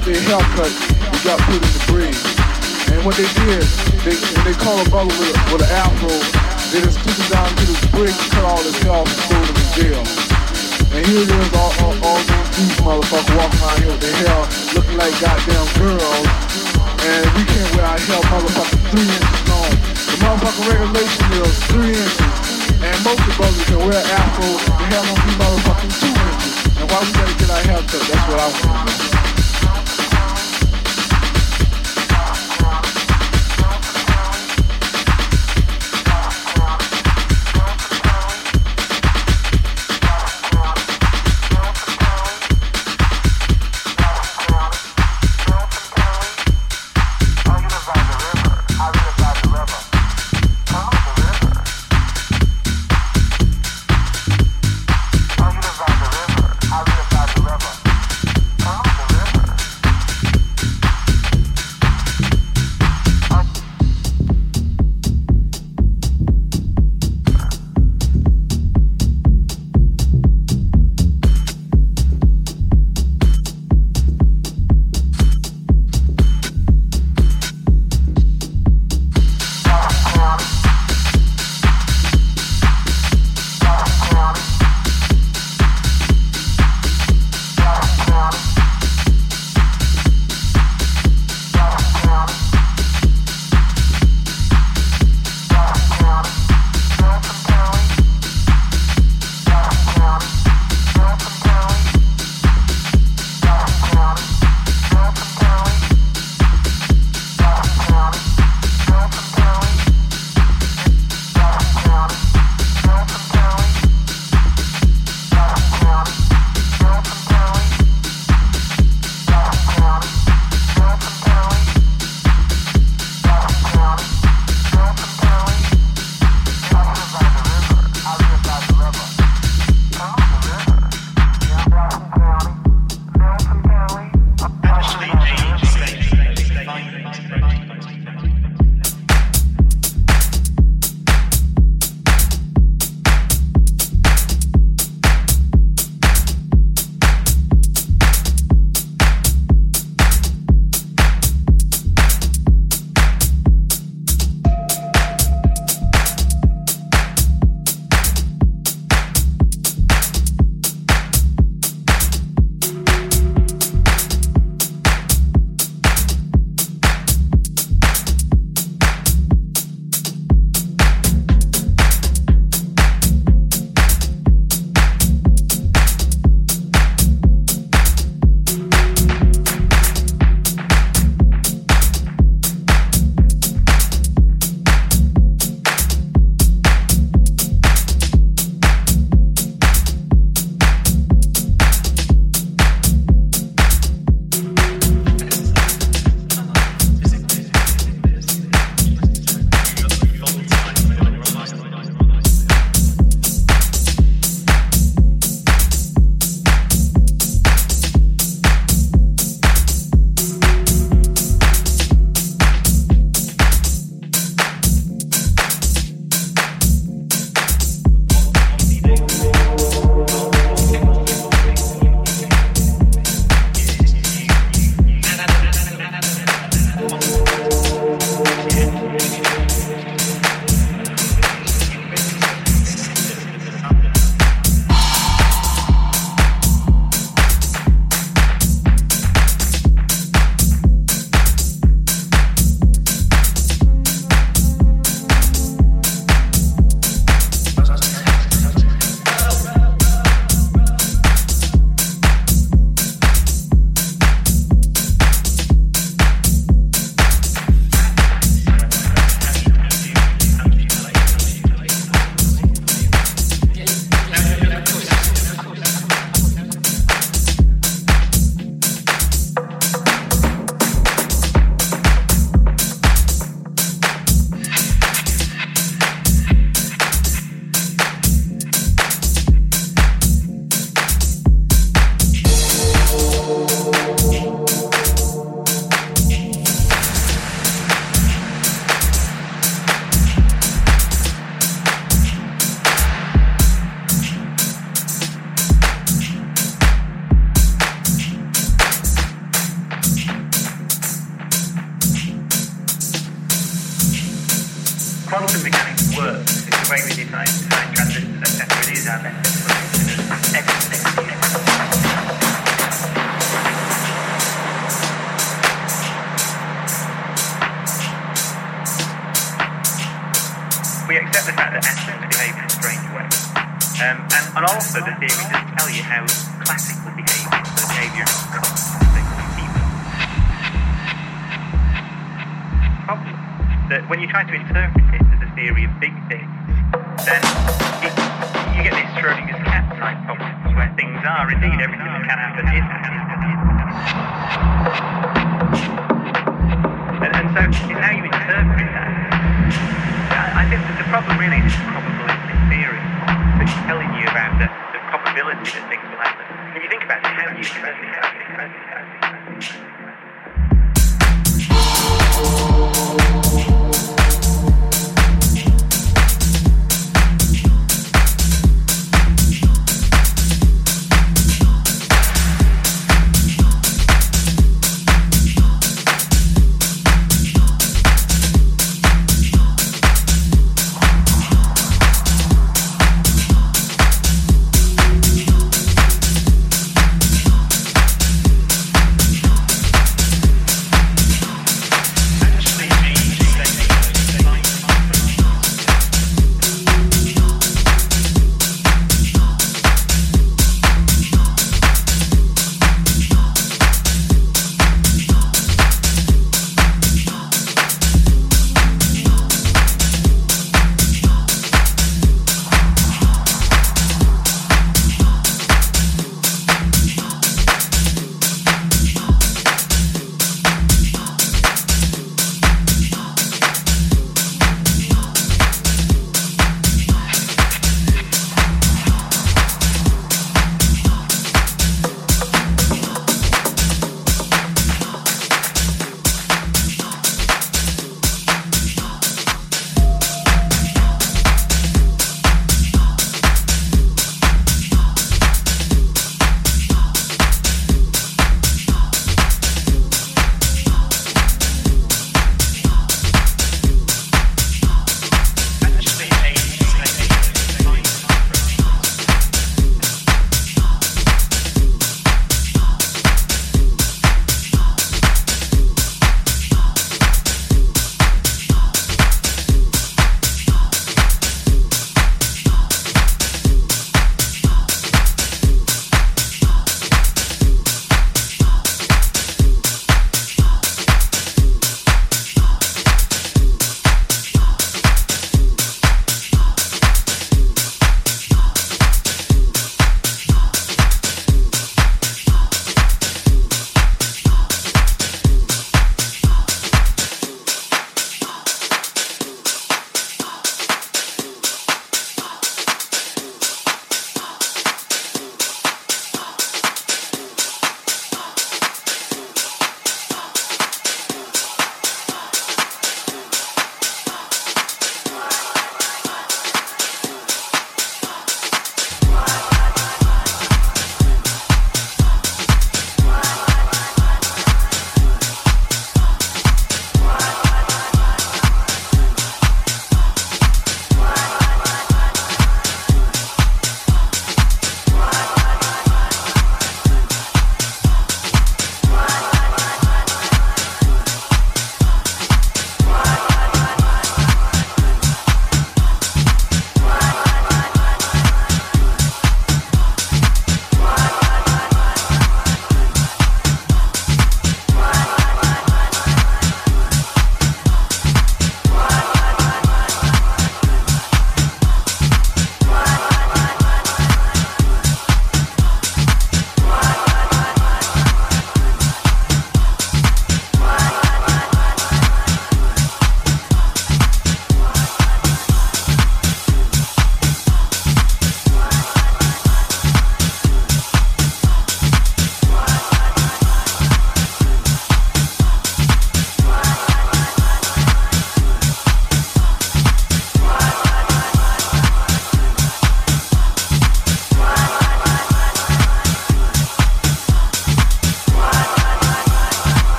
get their hair cut, they got put in the breed. And what they did, they they caught a brother with, with an afro. They just took him down to the bridge, cut all his hair off, and threw him in jail. And here it is, all, all, all these these motherfuckers walking around here with their hair looking like goddamn girls. And we can't wear our hair motherfucking three inches long. The motherfucking regulation is three inches. And most of us can wear afro, the hair on these motherfucking two inches. And why we gotta get our hair cut, that's what I want to know.